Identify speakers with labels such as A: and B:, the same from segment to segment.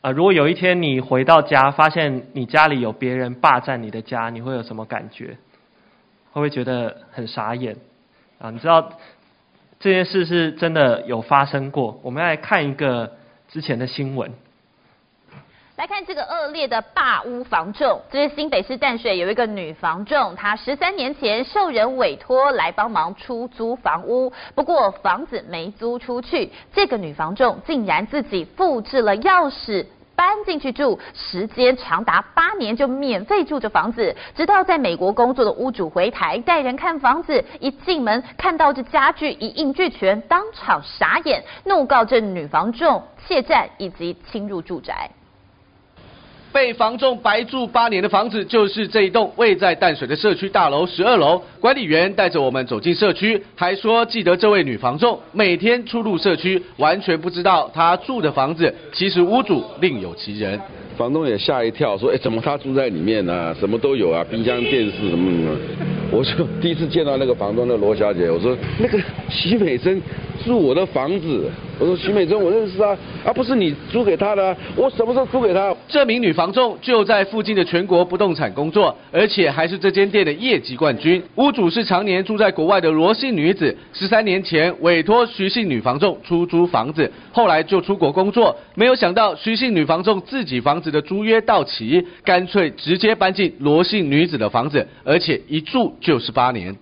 A: 啊，如果有一天你回到家，发现你家里有别人霸占你的家，你会有什么感觉？会不会觉得很傻眼？啊，你知道这件事是真的有发生过。我们来看一个之前的新闻。
B: 来看这个恶劣的霸屋房仲，这是新北市淡水有一个女房仲，她十三年前受人委托来帮忙出租房屋，不过房子没租出去，这个女房仲竟然自己复制了钥匙搬进去住，时间长达八年就免费住着房子，直到在美国工作的屋主回台带人看房子，一进门看到这家具一应俱全，当场傻眼，怒告这女房仲窃占以及侵入住宅。
C: 被房仲白住八年的房子，就是这一栋位在淡水的社区大楼十二楼。管理员带着我们走进社区，还说记得这位女房仲每天出入社区，完全不知道她住的房子其实屋主另有其人。
D: 房东也吓一跳，说：“哎，怎么她住在里面呢、啊？什么都有啊，冰箱、电视什么什么。”我就第一次见到那个房东，那罗小姐，我说：“那个徐美珍住我的房子。”我说徐美珍，我认识啊，啊不是你租给她的、啊，我什么时候租给她？
C: 这名女房仲就在附近的全国不动产工作，而且还是这间店的业绩冠军。屋主是常年住在国外的罗姓女子，十三年前委托徐姓女房仲出租房子，后来就出国工作，没有想到徐姓女房仲自己房子的租约到期，干脆直接搬进罗姓女子的房子，而且一住就是八年。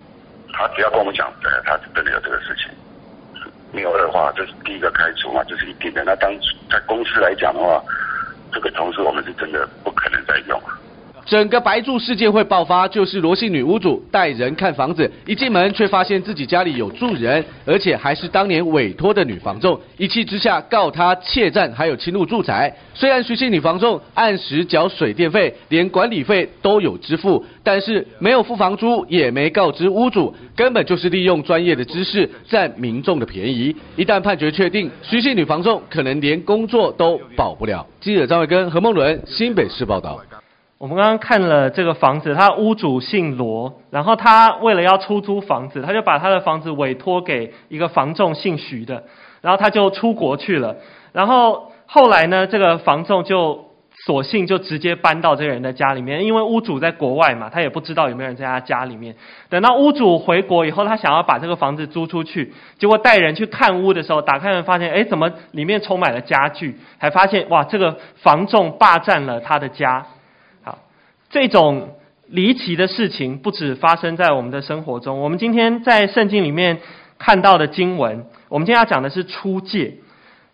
E: 他只要跟我们讲，对，他真的有这个事情。没有恶化，这是第一个开除嘛，这是一定的。那当在公司来讲的话，这个同时我们是真的不可能再用了。
C: 整个白住事件会爆发，就是罗姓女屋主带人看房子，一进门却发现自己家里有住人，而且还是当年委托的女房仲，一气之下告她窃占，还有侵入住宅。虽然徐姓女房仲按时缴水电费，连管理费都有支付，但是没有付房租，也没告知屋主，根本就是利用专业的知识占民众的便宜。一旦判决确定，徐姓女房仲可能连工作都保不了。记者张伟根、何梦伦，新北市报道。
A: 我们刚刚看了这个房子，他屋主姓罗，然后他为了要出租房子，他就把他的房子委托给一个房仲姓徐的，然后他就出国去了。然后后来呢，这个房仲就索性就直接搬到这个人的家里面，因为屋主在国外嘛，他也不知道有没有人在他家里面。等到屋主回国以后，他想要把这个房子租出去，结果带人去看屋的时候，打开门发现，哎，怎么里面充满了家具？还发现哇，这个房仲霸占了他的家。这种离奇的事情不止发生在我们的生活中。我们今天在圣经里面看到的经文，我们今天要讲的是出界，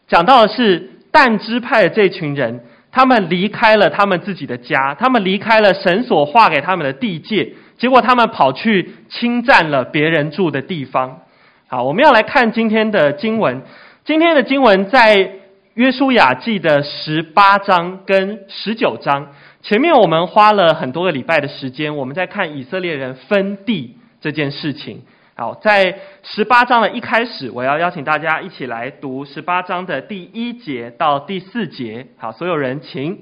A: 讲到的是但支派的这群人，他们离开了他们自己的家，他们离开了神所划给他们的地界，结果他们跑去侵占了别人住的地方。好，我们要来看今天的经文。今天的经文在约书亚记的十八章跟十九章。前面我们花了很多个礼拜的时间，我们在看以色列人分地这件事情。好，在十八章的一开始，我要邀请大家一起来读十八章的第一节到第四节。好，所有人请。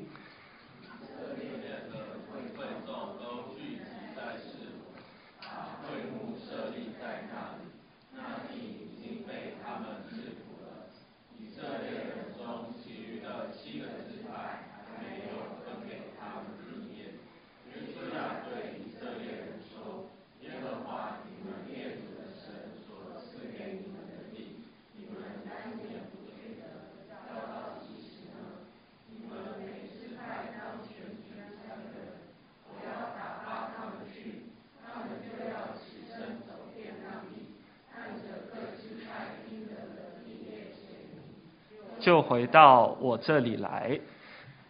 A: 就回到我这里来。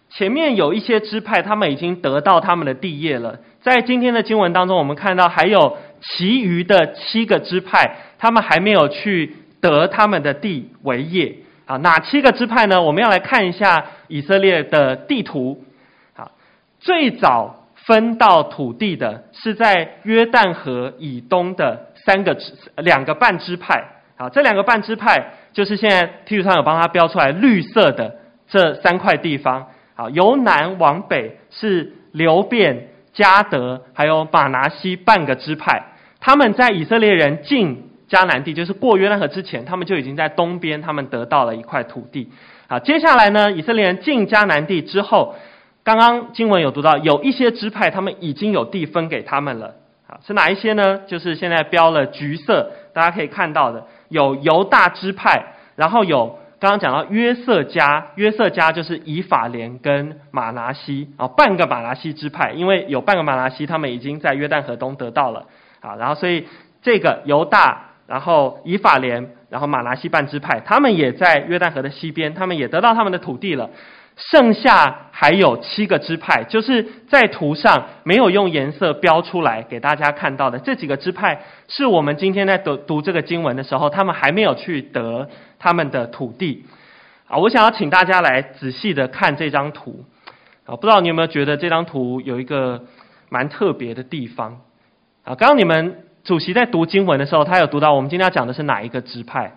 A: 前面有一些支派，他们已经得到他们的地业了。在今天的经文当中，我们看到还有其余的七个支派，他们还没有去得他们的地为业。啊，哪七个支派呢？我们要来看一下以色列的地图。好，最早分到土地的是在约旦河以东的三个支两个半支派。好，这两个半支派。就是现在，T 图上有帮他标出来绿色的这三块地方。好，由南往北是流便、迦得，还有玛拿西半个支派。他们在以色列人进迦南地，就是过约旦河之前，他们就已经在东边，他们得到了一块土地。好，接下来呢，以色列人进迦南地之后，刚刚经文有读到，有一些支派他们已经有地分给他们了。好，是哪一些呢？就是现在标了橘色，大家可以看到的，有犹大支派，然后有。刚刚讲到约瑟家，约瑟家就是以法莲跟马拿西啊，半个马拿西支派，因为有半个马拿西，他们已经在约旦河东得到了啊，然后所以这个犹大，然后以法莲，然后马拿西半支派，他们也在约旦河的西边，他们也得到他们的土地了。剩下还有七个支派，就是在图上没有用颜色标出来给大家看到的这几个支派，是我们今天在读读这个经文的时候，他们还没有去得他们的土地。啊，我想要请大家来仔细的看这张图。啊，不知道你有没有觉得这张图有一个蛮特别的地方？啊，刚刚你们主席在读经文的时候，他有读到我们今天要讲的是哪一个支派？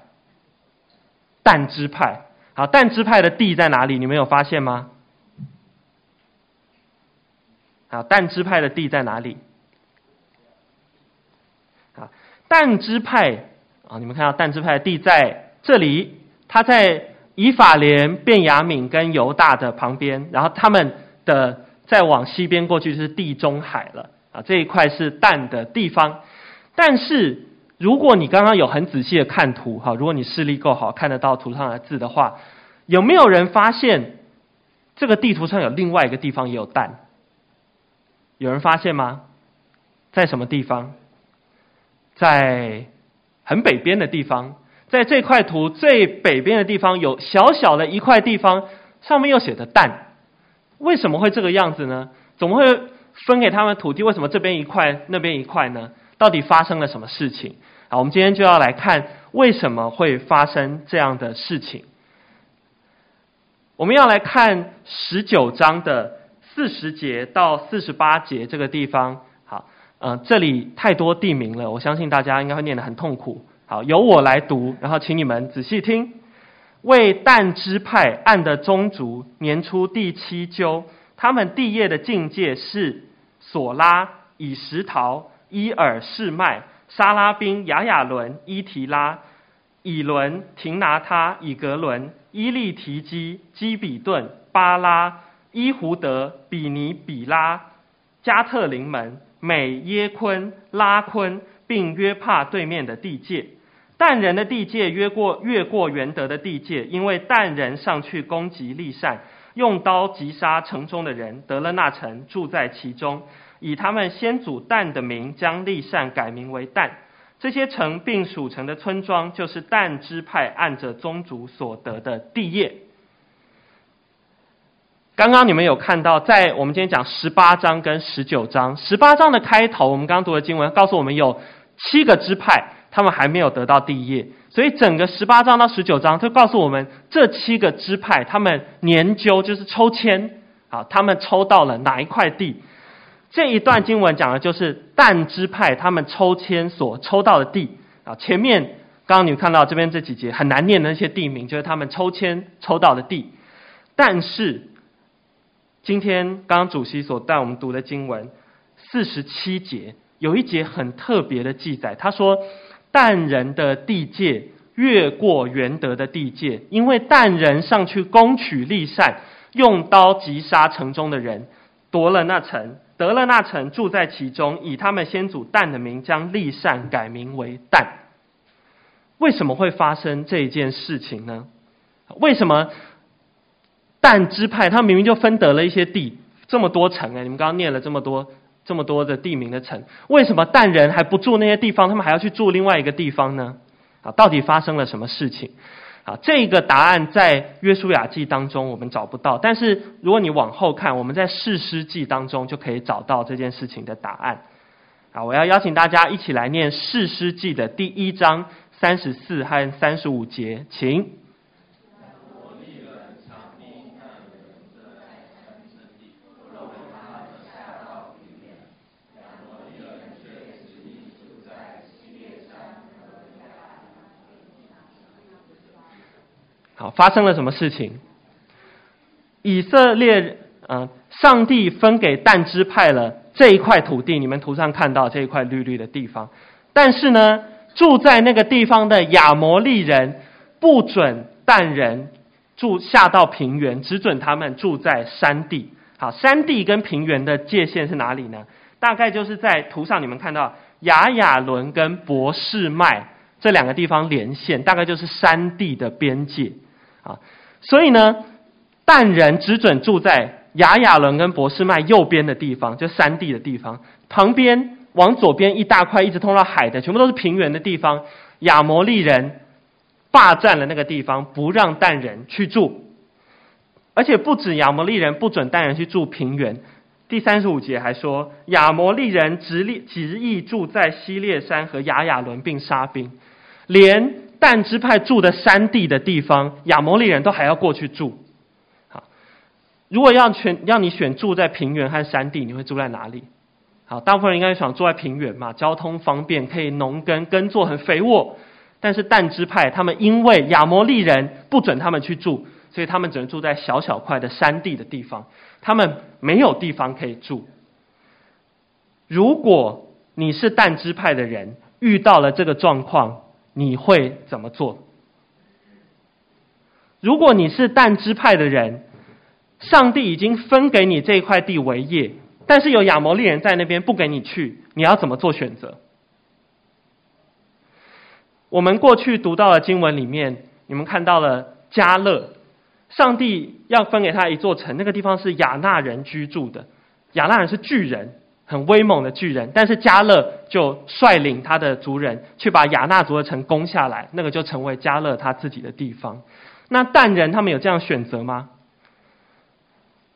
A: 但支派。好，但支派的地在哪里？你们有发现吗？好，但支派的地在哪里？好，但支派啊，你们看到但支派的地在这里，它在以法莲、便雅悯跟犹大的旁边，然后他们的再往西边过去是地中海了啊，这一块是但的地方，但是。如果你刚刚有很仔细的看图，哈，如果你视力够好，看得到图上的字的话，有没有人发现这个地图上有另外一个地方也有蛋？有人发现吗？在什么地方？在很北边的地方，在这块图最北边的地方有小小的一块地方，上面又写着蛋。为什么会这个样子呢？怎么会分给他们土地？为什么这边一块，那边一块呢？到底发生了什么事情？好，我们今天就要来看为什么会发生这样的事情。我们要来看十九章的四十节到四十八节这个地方。好，嗯，这里太多地名了，我相信大家应该会念得很痛苦。好，由我来读，然后请你们仔细听。为但支派按的宗族年初第七阙，他们地业的境界是索拉、以实陶。伊尔士麦、沙拉宾、亚雅仑、伊提拉、以伦、廷拿他、以格伦、伊利提基、基比顿、巴拉、伊胡德、比尼比拉、加特林门、美耶昆、拉昆，并约帕对面的地界。但人的地界越过越过元德的地界，因为但人上去攻击利善，用刀击杀城中的人，得了那城，住在其中。以他们先祖但的名，将利善改名为但。这些城并属城的村庄，就是但支派按着宗族所得的地业。刚刚你们有看到，在我们今天讲十八章跟十九章，十八章的开头，我们刚刚读的经文告诉我们有七个支派，他们还没有得到地业，所以整个十八章到十九章，就告诉我们这七个支派，他们研究就是抽签，啊，他们抽到了哪一块地。这一段经文讲的就是但支派他们抽签所抽到的地啊。前面刚刚你看到这边这几节很难念的那些地名，就是他们抽签抽到的地。但是今天刚刚主席所带我们读的经文四十七节有一节很特别的记载，他说但人的地界越过原德的地界，因为但人上去攻取利善，用刀击杀城中的人，夺了那城。得了那城，住在其中，以他们先祖旦的名，将利善改名为旦。为什么会发生这一件事情呢？为什么旦支派他明明就分得了一些地，这么多城哎，你们刚刚念了这么多这么多的地名的城，为什么旦人还不住那些地方，他们还要去住另外一个地方呢？啊，到底发生了什么事情？啊，这个答案在约书亚记当中我们找不到，但是如果你往后看，我们在士师记当中就可以找到这件事情的答案。啊，我要邀请大家一起来念士师记的第一章三十四和三十五节，请。发生了什么事情？以色列，嗯、上帝分给但支派了这一块土地，你们图上看到这一块绿绿的地方。但是呢，住在那个地方的亚摩利人不准但人住下到平原，只准他们住在山地。好，山地跟平原的界限是哪里呢？大概就是在图上你们看到雅雅伦跟伯示麦这两个地方连线，大概就是山地的边界啊。所以呢，但人只准住在亚雅伦跟博士麦右边的地方，就山地的地方。旁边往左边一大块一直通到海的，全部都是平原的地方。亚摩利人霸占了那个地方，不让但人去住。而且不止亚摩利人不准但人去住平原，第三十五节还说亚摩利人执意执意住在西列山和亚雅伦，并杀兵，连但支派住的山地的地方，亚摩利人都还要过去住。好，如果要选要你选住在平原和山地，你会住在哪里？好，大部分人应该想住在平原嘛，交通方便，可以农耕，耕作很肥沃。但是但支派他们因为亚摩利人不准他们去住。所以他们只能住在小小块的山地的地方，他们没有地方可以住。如果你是但支派的人，遇到了这个状况，你会怎么做？如果你是但支派的人，上帝已经分给你这块地为业，但是有亚摩利人在那边不给你去，你要怎么做选择？我们过去读到的经文里面，你们看到了迦勒。上帝要分给他一座城，那个地方是亚纳人居住的。亚纳人是巨人，很威猛的巨人。但是迦勒就率领他的族人去把亚纳族的城攻下来，那个就成为迦勒他自己的地方。那但人他们有这样选择吗？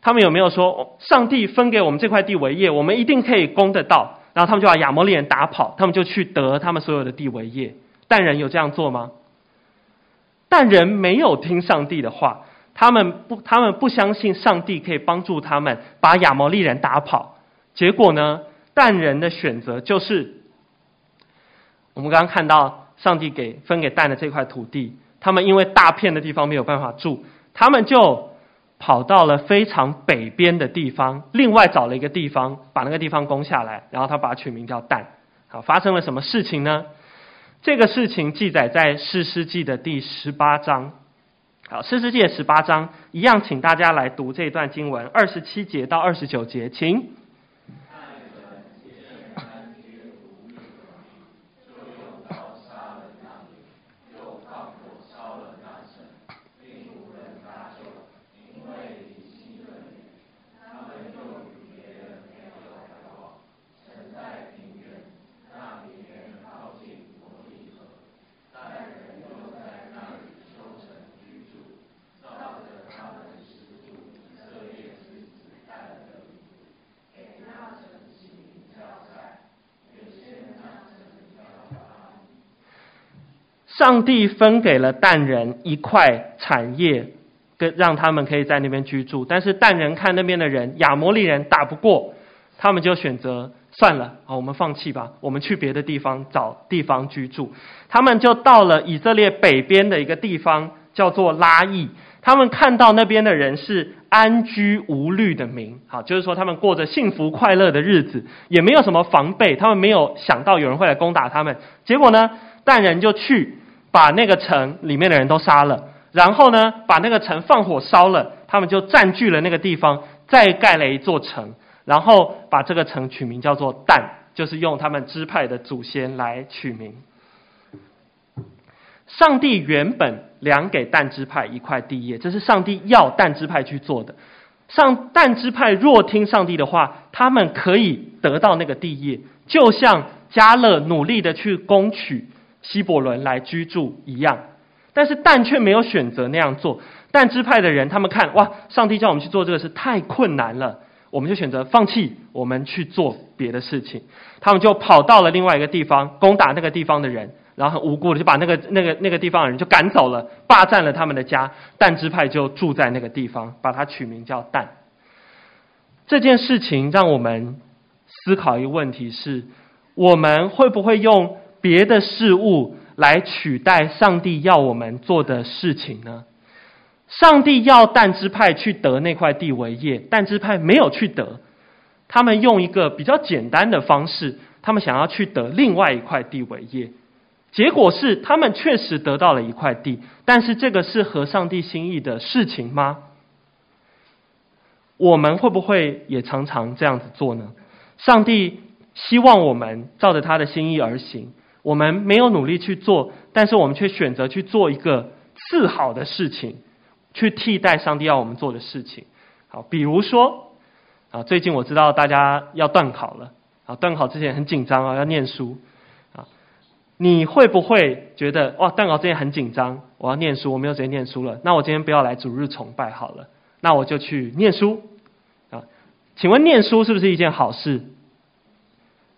A: 他们有没有说，上帝分给我们这块地为业，我们一定可以攻得到？然后他们就把亚摩利人打跑，他们就去得他们所有的地为业。但人有这样做吗？但人没有听上帝的话。他们不，他们不相信上帝可以帮助他们把亚摩利人打跑。结果呢，但人的选择就是，我们刚刚看到上帝给分给但的这块土地，他们因为大片的地方没有办法住，他们就跑到了非常北边的地方，另外找了一个地方把那个地方攻下来，然后他把它取名叫但。好，发生了什么事情呢？这个事情记载在士师记的第十八章。好，士师记十八章一样，请大家来读这段经文，二十七节到二十九节，请。上帝分给了但人一块产业，跟让他们可以在那边居住。但是但人看那边的人，亚摩利人打不过，他们就选择算了，好，我们放弃吧，我们去别的地方找地方居住。他们就到了以色列北边的一个地方，叫做拉亿。他们看到那边的人是安居无虑的民，好，就是说他们过着幸福快乐的日子，也没有什么防备，他们没有想到有人会来攻打他们。结果呢，但人就去。把那个城里面的人都杀了，然后呢，把那个城放火烧了，他们就占据了那个地方，再盖了一座城，然后把这个城取名叫做但，就是用他们支派的祖先来取名。上帝原本量给但支派一块地业，这是上帝要但支派去做的。上但支派若听上帝的话，他们可以得到那个地业，就像加勒努力的去攻取。希伯伦来居住一样，但是但却没有选择那样做。但支派的人，他们看哇，上帝叫我们去做这个事太困难了，我们就选择放弃，我们去做别的事情。他们就跑到了另外一个地方，攻打那个地方的人，然后很无辜的就把那个那个那个地方的人就赶走了，霸占了他们的家。但支派就住在那个地方，把它取名叫但。这件事情让我们思考一个问题是：我们会不会用？别的事物来取代上帝要我们做的事情呢？上帝要但支派去得那块地为业，但支派没有去得，他们用一个比较简单的方式，他们想要去得另外一块地为业。结果是他们确实得到了一块地，但是这个是合上帝心意的事情吗？我们会不会也常常这样子做呢？上帝希望我们照着他的心意而行，我们没有努力去做，但是我们却选择去做一个次好的事情，去替代上帝要我们做的事情。好，比如说，啊，最近我知道大家要段考了，啊，段考之前很紧张啊，要念书，啊，你会不会觉得哇，段考之前很紧张，我要念书，我没有时间念书了，那我今天不要来主日崇拜好了，那我就去念书啊。请问念书是不是一件好事？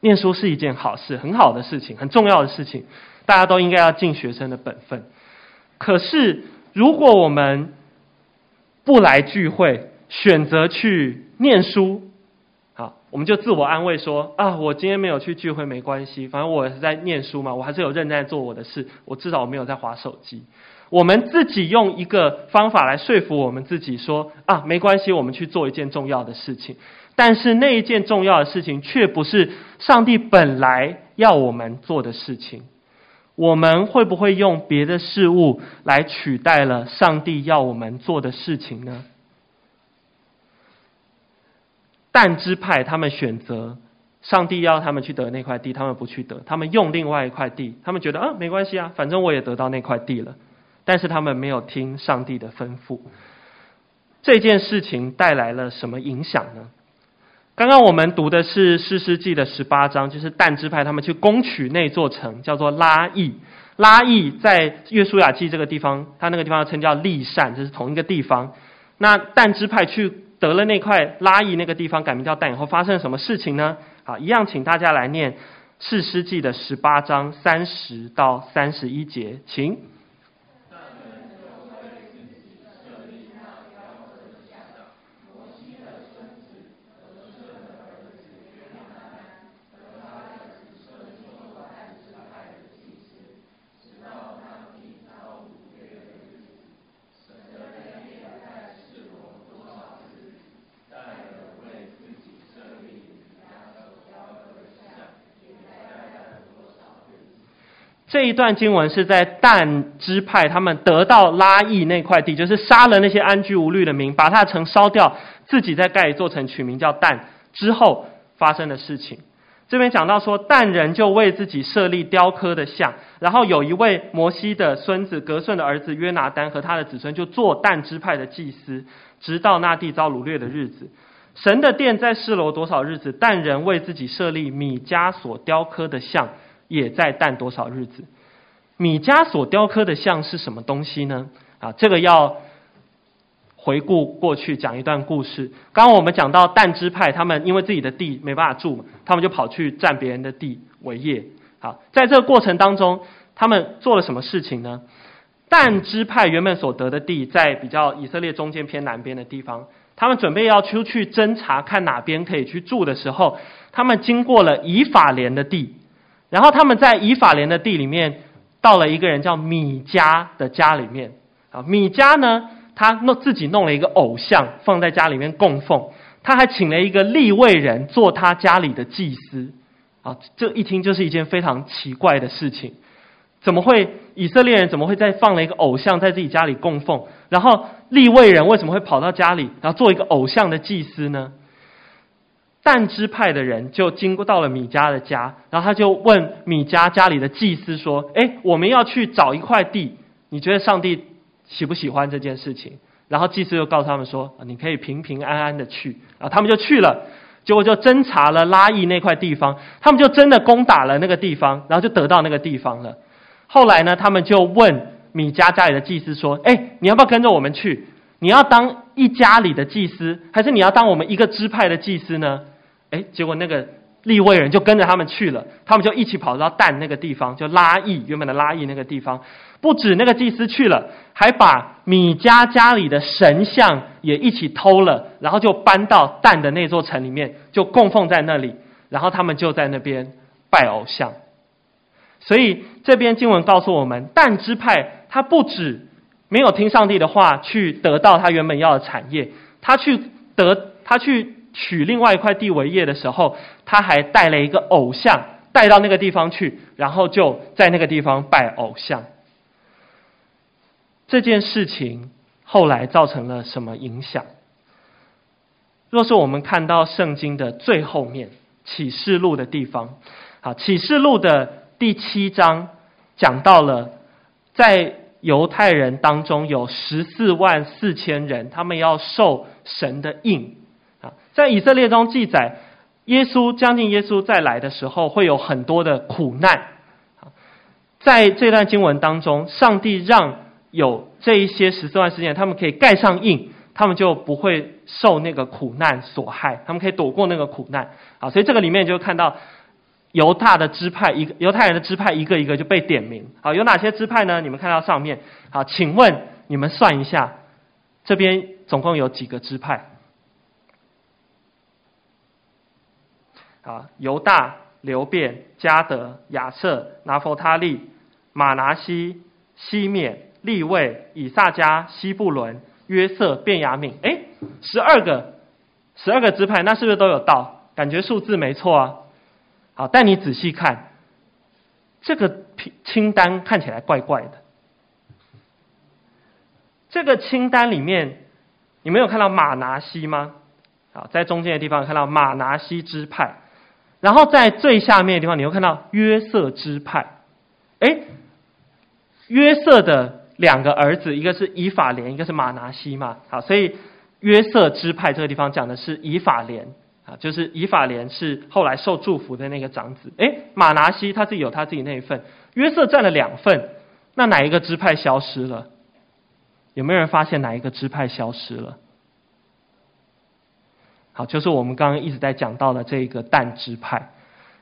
A: 念书是一件好事，很好的事情，很重要的事情，大家都应该要尽学生的本分。可是，如果我们不来聚会，选择去念书，好，我们就自我安慰说：啊，我今天没有去聚会没关系，反正我是在念书嘛，我还是有认真在做我的事，我至少我没有在滑手机。我们自己用一个方法来说服我们自己，说啊，没关系，我们去做一件重要的事情。但是那一件重要的事情，却不是上帝本来要我们做的事情。我们会不会用别的事物来取代了上帝要我们做的事情呢？但支派他们选择上帝要他们去得那块地，他们不去得，他们用另外一块地，他们觉得啊，没关系啊，反正我也得到那块地了。但是他们没有听上帝的吩咐，这件事情带来了什么影响呢？刚刚我们读的是士师记的十八章，就是但支派他们去攻取那座城，叫做拉亿。拉亿在约书亚记这个地方，他那个地方称叫利善，这是同一个地方。那但支派去得了那块拉亿那个地方，改名叫但以后，发生了什么事情呢？好，一样，请大家来念士师记的十八章三十到三十一节，请。这一段经文是在但支派他们得到拉亿那块地，就是杀了那些安居无虑的民，把他的城烧掉，自己再盖一座城，取名叫但之后发生的事情。这边讲到说，但人就为自己设立雕刻的像，然后有一位摩西的孙子革顺的儿子约拿单和他的子孙就做但支派的祭司，直到那地遭掳掠的日子。神的殿在示罗多少日子，但人为自己设立米迦所雕刻的像。也在淡多少日子？米迦所雕刻的像是什么东西呢？啊，这个要回顾过去讲一段故事。刚刚我们讲到但支派，他们因为自己的地没办法住，他们就跑去占别人的地为业。好，在这个过程当中，他们做了什么事情呢？但支派原本所得的地，在比较以色列中间偏南边的地方，他们准备要出去侦查，看哪边可以去住的时候，他们经过了以法莲的地。然后他们在以法莲的地里面，到了一个人叫米迦的家里面。啊，米迦呢，他弄自己弄了一个偶像放在家里面供奉，他还请了一个利未人做他家里的祭司。啊，这一听就是一件非常奇怪的事情。怎么会以色列人怎么会再放了一个偶像在自己家里供奉？然后利未人为什么会跑到家里，然后做一个偶像的祭司呢？但支派的人就经过到了米迦的家，然后他就问米迦家里的祭司说：“哎，我们要去找一块地，你觉得上帝喜不喜欢这件事情？”然后祭司就告诉他们说：“你可以平平安安的去。”然后他们就去了，结果就侦查了拉亿那块地方，他们就真的攻打了那个地方，然后就得到那个地方了。后来呢，他们就问米迦家里的祭司说：“哎，你要不要跟着我们去？你要当一家里的祭司，还是你要当我们一个支派的祭司呢？”哎，结果那个利未人就跟着他们去了，他们就一起跑到但那个地方，就拉亿原本的拉亿那个地方。不止那个祭司去了，还把米迦家里的神像也一起偷了，然后就搬到但的那座城里面，就供奉在那里。然后他们就在那边拜偶像。所以这边经文告诉我们，但支派他不止没有听上帝的话去得到他原本要的产业，他去得他去。取另外一块地为业的时候，他还带了一个偶像带到那个地方去，然后就在那个地方拜偶像。这件事情后来造成了什么影响？若是我们看到圣经的最后面启示录的地方，好，启示录的第七章讲到了，在犹太人当中有十四万四千人，他们要受神的印。在以色列中记载，耶稣将近耶稣再来的时候，会有很多的苦难。在这段经文当中，上帝让有这一些十四万事件，他们可以盖上印。他们就不会受那个苦难所害，他们可以躲过那个苦难。好，所以这个里面就看到犹大的支派，一个犹太人的支派一个一个就被点名。好，有哪些支派呢？你们看到上面。好，请问你们算一下，这边总共有几个支派？啊，犹大、流便、迦得、亚设、拿弗他利、玛拿西、西缅、利未、以萨迦、西布伦。约瑟、便雅悯，哎，十二个，十二个支派，那是不是都有到？感觉数字没错啊。好，但你仔细看，这个清单看起来怪怪的。这个清单里面，你没有看到玛拿西吗？好，在中间的地方看到玛拿西支派，然后在最下面的地方，你会看到约瑟支派。哎，约瑟的。两个儿子，一个是以法莲，一个是马拿西嘛。好，所以约瑟支派这个地方讲的是以法莲啊，就是以法莲是后来受祝福的那个长子。诶，马拿西他自己有他自己那一份，约瑟占了两份，那哪一个支派消失了？有没有人发现哪一个支派消失了？好，就是我们刚刚一直在讲到的这个但支派，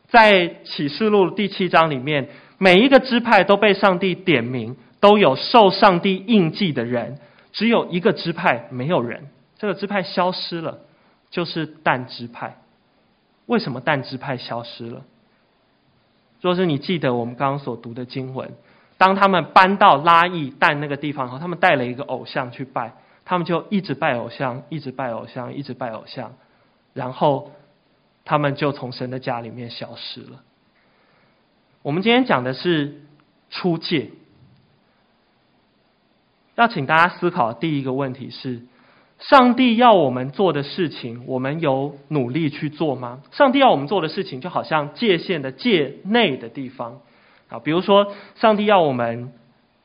A: 在启示录第七章里面，每一个支派都被上帝点名。都有受上帝印记的人，只有一个支派没有人，这个支派消失了，就是但支派。为什么但支派消失了？若是你记得我们刚刚所读的经文，当他们搬到拉亿但那个地方后，他们带了一个偶像去拜，他们就一直拜偶像，一直拜偶像，一直拜偶像，然后他们就从神的家里面消失了。我们今天讲的是出界。要请大家思考第一个问题是：上帝要我们做的事情，我们有努力去做吗？上帝要我们做的事情，就好像界限的界内的地方啊，比如说，上帝要我们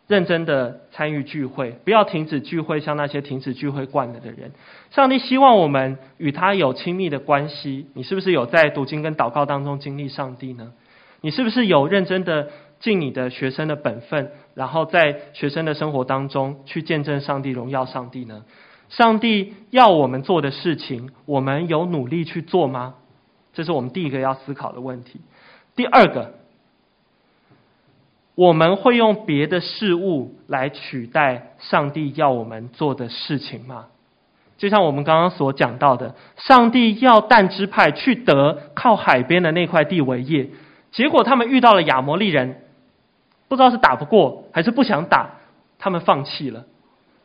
A: 认真的参与聚会，不要停止聚会，像那些停止聚会惯了的人。上帝希望我们与他有亲密的关系，你是不是有在读经跟祷告当中经历上帝呢？你是不是有认真的尽你的学生的本分？然后在学生的生活当中去见证上帝、荣耀上帝呢？上帝要我们做的事情，我们有努力去做吗？这是我们第一个要思考的问题。第二个，我们会用别的事物来取代上帝要我们做的事情吗？就像我们刚刚所讲到的，上帝要但支派去得靠海边的那块地为业，结果他们遇到了亚摩利人。不知道是打不过还是不想打，他们放弃了。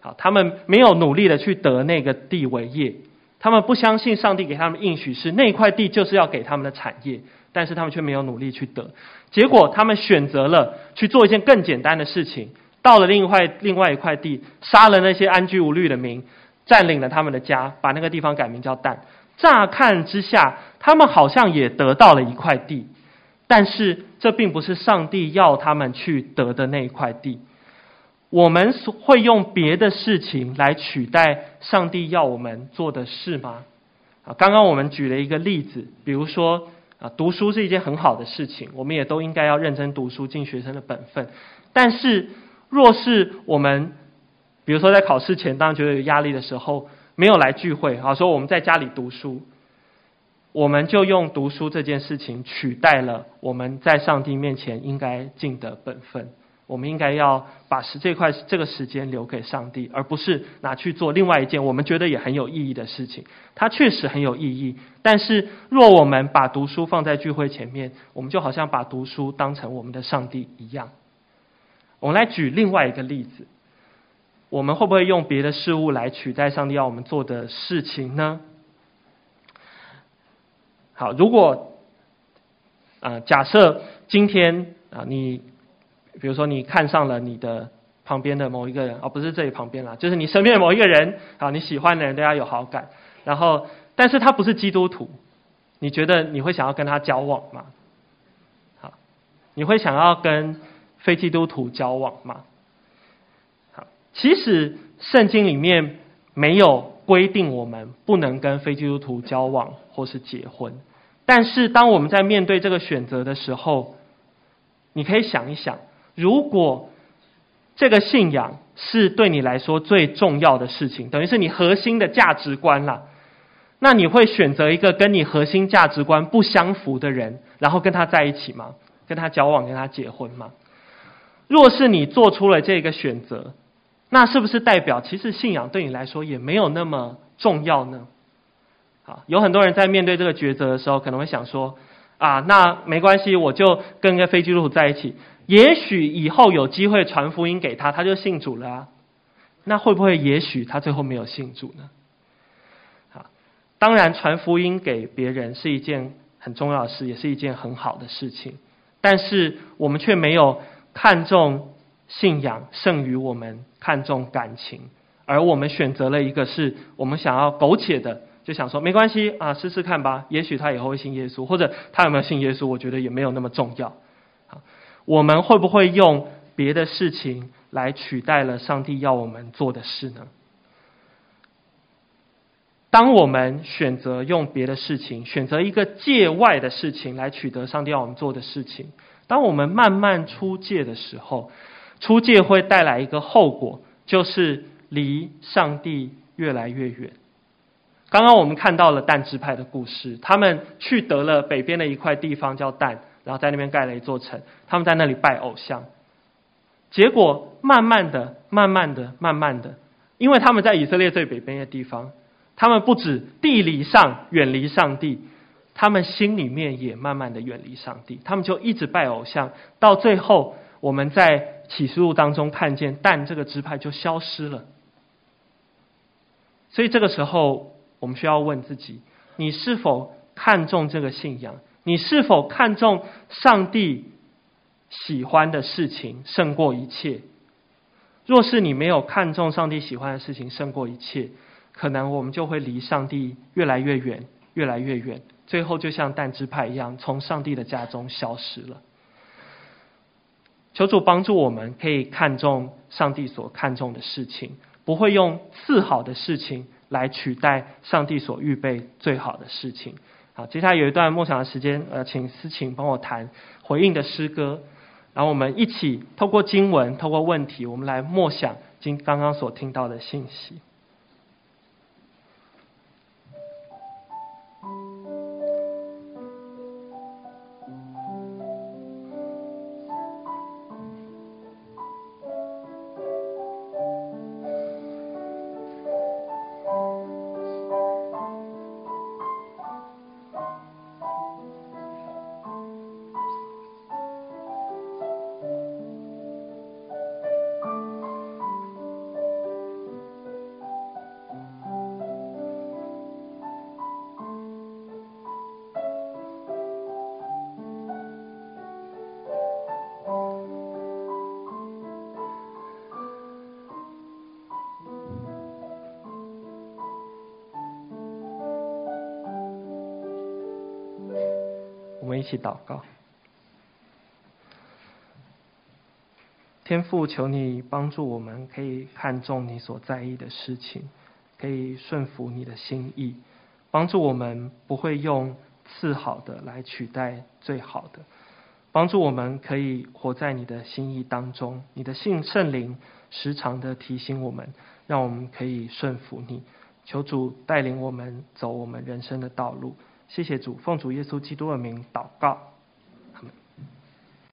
A: 好，他们没有努力的去得那个地为业，他们不相信上帝给他们应许是那块地就是要给他们的产业，但是他们却没有努力去得，结果他们选择了去做一件更简单的事情，到了另外另外一块地，杀了那些安居无虑的民，占领了他们的家，把那个地方改名叫蛋。乍看之下，他们好像也得到了一块地。但是这并不是上帝要他们去得的那一块地，我们会用别的事情来取代上帝要我们做的事吗？啊，刚刚我们举了一个例子，比如说啊，读书是一件很好的事情，我们也都应该要认真读书，尽学生的本分。但是，若是我们，比如说在考试前，当觉得有压力的时候，没有来聚会，好，说我们在家里读书。我们就用读书这件事情取代了我们在上帝面前应该尽的本分。我们应该要把时这块这个时间留给上帝，而不是拿去做另外一件我们觉得也很有意义的事情。它确实很有意义，但是若我们把读书放在聚会前面，我们就好像把读书当成我们的上帝一样。我们来举另外一个例子：我们会不会用别的事物来取代上帝要我们做的事情呢？好，如果呃，假设今天啊，你比如说你看上了你的旁边的某一个人，而、哦、不是这里旁边啦，就是你身边的某一个人啊，你喜欢的人对他有好感，然后但是他不是基督徒，你觉得你会想要跟他交往吗？好，你会想要跟非基督徒交往吗？好，其实圣经里面没有规定我们不能跟非基督徒交往或是结婚，但是当我们在面对这个选择的时候，你可以想一想，如果这个信仰是对你来说最重要的事情，等于是你核心的价值观啦，那你会选择一个跟你核心价值观不相符的人，然后跟他在一起吗？跟他交往，跟他结婚吗？若是你做出了这个选择，那是不是代表其实信仰对你来说也没有那么重要呢？啊，有很多人在面对这个抉择的时候，可能会想说：啊，那没关系，我就跟个非基督徒在一起，也许以后有机会传福音给他，他就信主了啊。那会不会也许他最后没有信主呢？啊，当然传福音给别人是一件很重要的事，也是一件很好的事情，但是我们却没有。看重信仰胜于我们看重感情，而我们选择了一个是我们想要苟且的，就想说没关系啊，试试看吧，也许他以后会信耶稣，或者他有没有信耶稣，我觉得也没有那么重要。我们会不会用别的事情来取代了上帝要我们做的事呢？当我们选择用别的事情，选择一个界外的事情来取得上帝要我们做的事情。当我们慢慢出界的时候，出界会带来一个后果，就是离上帝越来越远。刚刚我们看到了但支派的故事，他们去得了北边的一块地方叫但，然后在那边盖了一座城，他们在那里拜偶像。结果慢慢的、慢慢的、慢慢的，因为他们在以色列最北边的地方，他们不止地理上远离上帝。他们心里面也慢慢的远离上帝，他们就一直拜偶像，到最后我们在启示录当中看见，但这个支派就消失了。所以这个时候，我们需要问自己：你是否看重这个信仰？你是否看重上帝喜欢的事情胜过一切？若是你没有看重上帝喜欢的事情胜过一切，可能我们就会离上帝越来越远，越来越远。最后就像但支派一样，从上帝的家中消失了。求主帮助我们，可以看重上帝所看重的事情，不会用次好的事情来取代上帝所预备最好的事情。好，接下来有一段默想的时间，呃，请思晴帮我弹回应的诗歌，然后我们一起透过经文，透过问题，我们来默想今刚刚所听到的信息。一起祷告，天父，求你帮助我们，可以看重你所在意的事情，可以顺服你的心意，帮助我们不会用次好的来取代最好的，帮助我们可以活在你的心意当中。你的信圣灵时常的提醒我们，让我们可以顺服你。求主带领我们走我们人生的道路。谢谢主，奉主耶稣基督的名祷告。